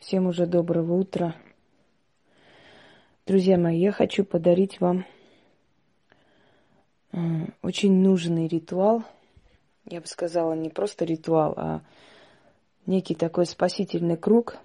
Всем уже доброго утра. Друзья мои, я хочу подарить вам э, очень нужный ритуал. Я бы сказала, не просто ритуал, а некий такой спасительный круг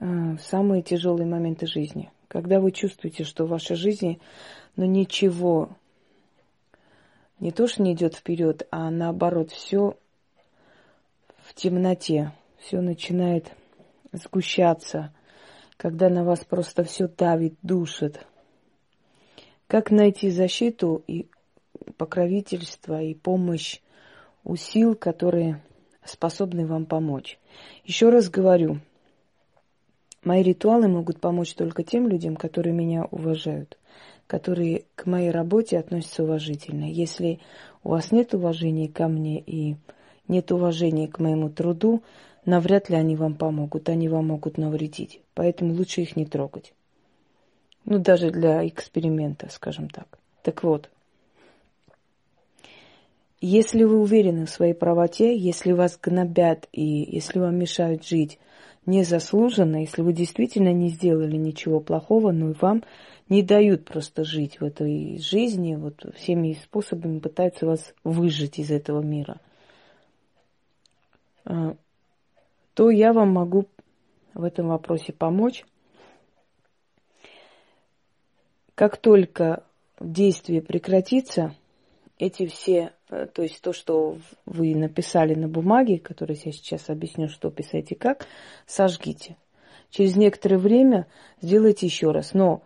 э, в самые тяжелые моменты жизни. Когда вы чувствуете, что в вашей жизни ну, ничего не то, что не идет вперед, а наоборот, все в темноте, все начинает сгущаться, когда на вас просто все давит, душит. Как найти защиту и покровительство и помощь у сил, которые способны вам помочь? Еще раз говорю, мои ритуалы могут помочь только тем людям, которые меня уважают, которые к моей работе относятся уважительно. Если у вас нет уважения ко мне и нет уважения к моему труду, навряд ли они вам помогут, они вам могут навредить. Поэтому лучше их не трогать. Ну, даже для эксперимента, скажем так. Так вот, если вы уверены в своей правоте, если вас гнобят и если вам мешают жить незаслуженно, если вы действительно не сделали ничего плохого, но и вам не дают просто жить в этой жизни, вот всеми способами пытаются вас выжить из этого мира – то я вам могу в этом вопросе помочь. Как только действие прекратится, эти все, э, то есть то, что вы написали на бумаге, которое я сейчас объясню, что писать и как, сожгите. Через некоторое время сделайте еще раз. Но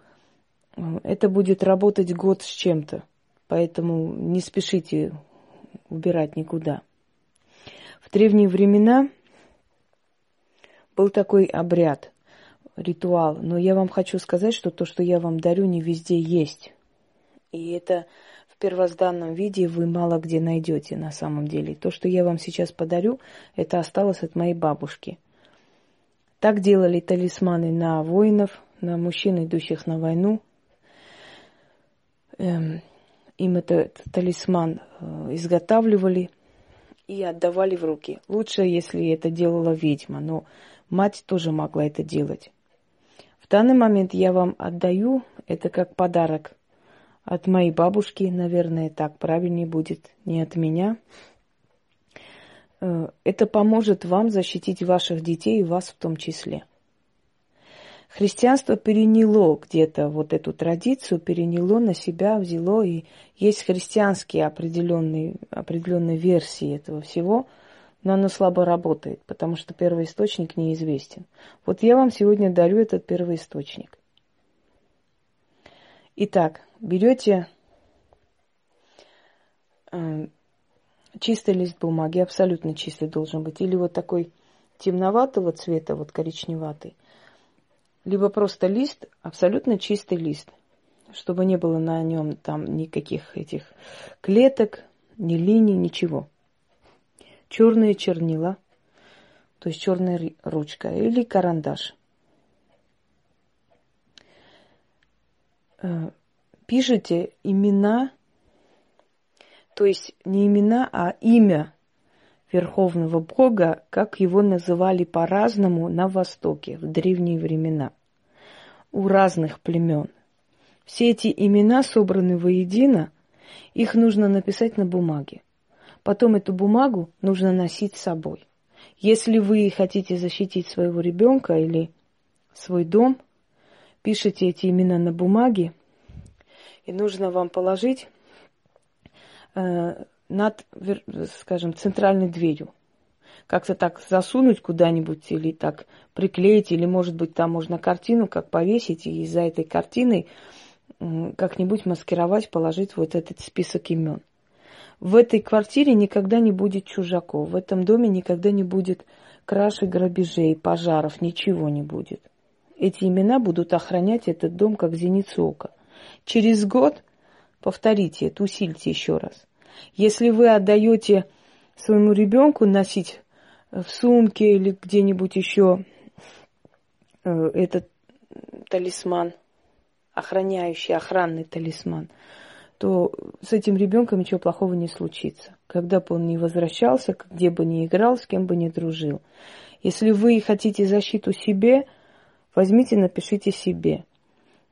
э, это будет работать год с чем-то, поэтому не спешите убирать никуда. В древние времена был такой обряд, ритуал, но я вам хочу сказать, что то, что я вам дарю, не везде есть. И это в первозданном виде вы мало где найдете на самом деле. То, что я вам сейчас подарю, это осталось от моей бабушки. Так делали талисманы на воинов, на мужчин, идущих на войну. Эм, им этот талисман э, изготавливали – и отдавали в руки. Лучше, если это делала ведьма, но мать тоже могла это делать. В данный момент я вам отдаю это как подарок от моей бабушки, наверное, так правильнее будет, не от меня. Э, это поможет вам защитить ваших детей и вас в том числе. Христианство переняло где-то вот эту традицию, переняло на себя, взяло, и есть христианские определенные, определенные версии этого всего, но оно слабо работает, потому что первоисточник неизвестен. Вот я вам сегодня дарю этот первоисточник. Итак, берете э, чистый лист бумаги, абсолютно чистый должен быть, или вот такой темноватого цвета, вот коричневатый, либо просто лист, абсолютно чистый лист, чтобы не было на нем там никаких этих клеток, ни линий, ничего. Черные чернила, то есть черная ручка или карандаш. Э, пишите имена, то есть не имена, а имя Верховного Бога, как его называли по-разному на Востоке в древние времена, у разных племен. Все эти имена собраны воедино, их нужно написать на бумаге. Потом эту бумагу нужно носить с собой. Если вы хотите защитить своего ребенка или свой дом, пишите эти имена на бумаге, и нужно вам положить э, над, скажем, центральной дверью. Как-то так засунуть куда-нибудь или так приклеить, или, может быть, там можно картину как повесить, и за этой картиной как-нибудь маскировать, положить вот этот список имен. В этой квартире никогда не будет чужаков, в этом доме никогда не будет краши, грабежей, пожаров, ничего не будет. Эти имена будут охранять этот дом как зеницу ока. Через год повторите это, усильте еще раз. Если вы отдаете своему ребенку носить в сумке или где-нибудь еще э, этот талисман, охраняющий, охранный талисман, то с этим ребенком ничего плохого не случится. Когда бы он ни возвращался, где бы ни играл, с кем бы ни дружил. Если вы хотите защиту себе, возьмите, напишите себе.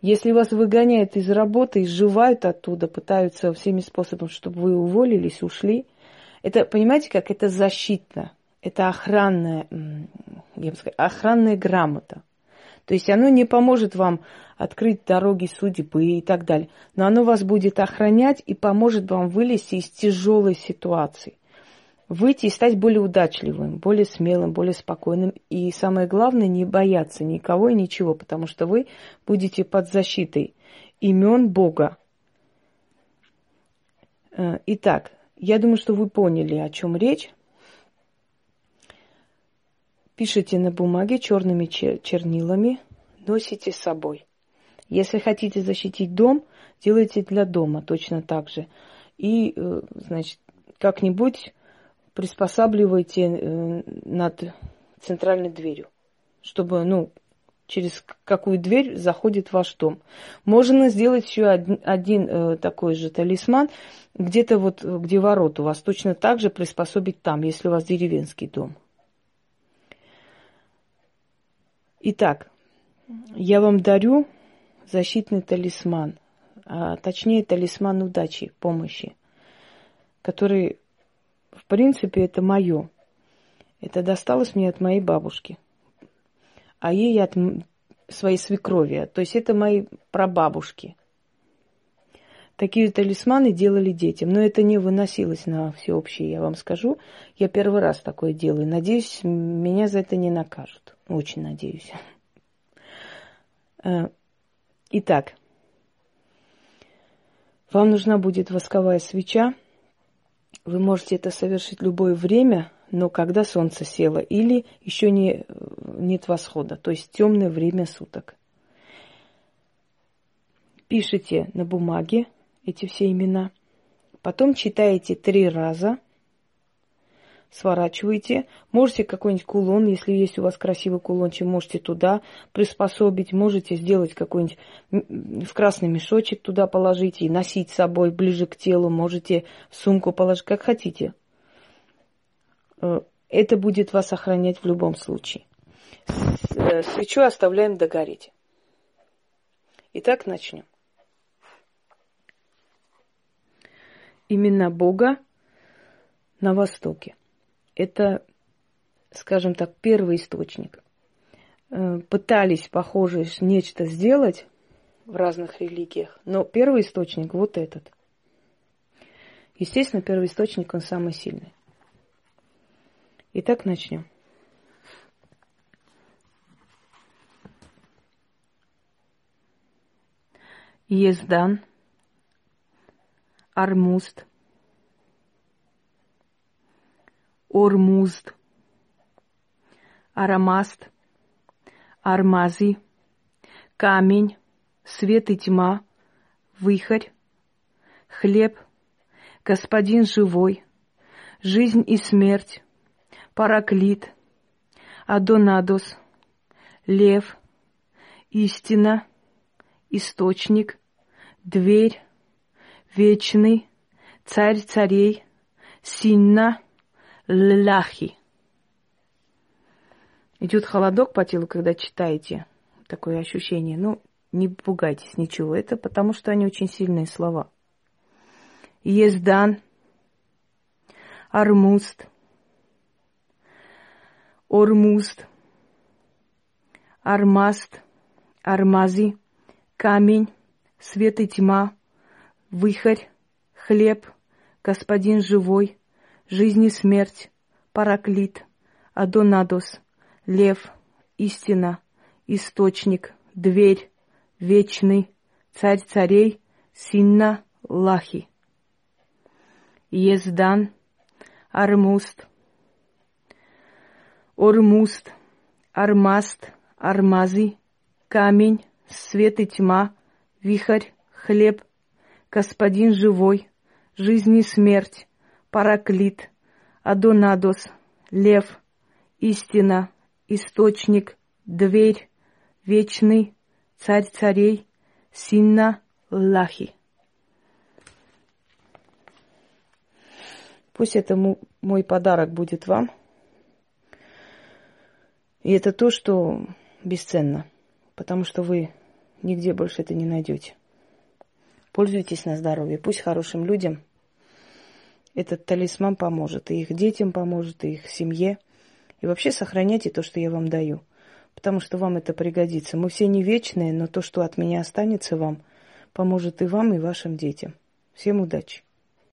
Если вас выгоняют из работы, изживают оттуда, пытаются всеми способами, чтобы вы уволились, ушли, это, понимаете, как это защита, это охранная, я бы сказала, охранная грамота. То есть оно не поможет вам открыть дороги судьбы и так далее. Но оно вас будет охранять и поможет вам вылезти из тяжелой ситуации. Выйти и стать более удачливым, более смелым, более спокойным. И самое главное, не бояться никого и ничего, потому что вы будете под защитой имен Бога. Э, итак, я думаю, что вы поняли, о чем речь. Пишите на бумаге черными чернилами, носите с собой. Если хотите защитить дом, делайте для дома точно так же. И, э, значит, как-нибудь приспосабливайте э, над центральной дверью, чтобы, ну, через какую дверь заходит ваш дом. Можно сделать еще один, один э, такой же талисман, где-то вот, где ворот у вас, точно так же приспособить там, если у вас деревенский дом. Итак, я вам дарю защитный талисман, а точнее талисман удачи, помощи, который, в принципе, это мое. Это досталось мне от моей бабушки, а ей от своей свекрови. То есть это мои прабабушки. Такие талисманы делали детям, но это не выносилось на всеобщее, я вам скажу. Я первый раз такое делаю. Надеюсь, меня за это не накажут. Очень надеюсь. Э, итак, вам нужна будет восковая свеча. Вы можете это совершить любое время, но когда солнце село или еще не, нет восхода, то есть темное время суток. Пишите на бумаге эти все имена, потом читаете три раза – сворачиваете. Можете какой-нибудь кулон, если есть у вас красивый кулончик, можете туда приспособить. Можете сделать какой-нибудь в красный мешочек туда положить и носить с собой ближе к телу. Можете в сумку положить, как хотите. Э, это будет вас охранять в любом случае. Э, свечу оставляем догореть. Итак, начнем. Имена Бога на Востоке это, скажем так, первый источник. Э, пытались, похоже, нечто сделать в разных религиях, но первый источник вот этот. Естественно, первый источник, он самый сильный. Итак, начнем. Ездан, Армуст – Ормузд, Арамаст, Армази, Камень, Свет и тьма, Выхарь, Хлеб, Господин живой, Жизнь и смерть, Параклит, Адонадос, Лев, Истина, Источник, Дверь, Вечный, Царь царей, Синна, Ляхи. Идет холодок по телу, когда читаете. Такое ощущение. Ну, не пугайтесь ничего. Это потому, что они очень сильные слова. Ездан, Армуст, Ормуст, Армаст, Армази, камень, свет и тьма, выхарь, хлеб, господин живой, жизнь и смерть, параклит, Адонадос, лев, истина, источник, дверь, вечный, царь царей, Синна, Лахи. Ездан, Армуст, Ормуст, Армаст, Армази, камень, свет и тьма, вихрь, хлеб, господин живой, жизнь и смерть, Параклит, Адонадос, Лев, Истина, Источник, Дверь, Вечный, Царь царей, Синна, Лахи. Пусть это мой подарок будет вам. И это то, что бесценно, потому что вы нигде больше это не найдете. Пользуйтесь на здоровье. Пусть хорошим людям этот талисман поможет. И их детям поможет, и их семье. И вообще сохраняйте то, что я вам даю. Потому что вам это пригодится. Мы все не вечные, но то, что от меня останется вам, поможет и вам, и вашим детям. Всем удачи!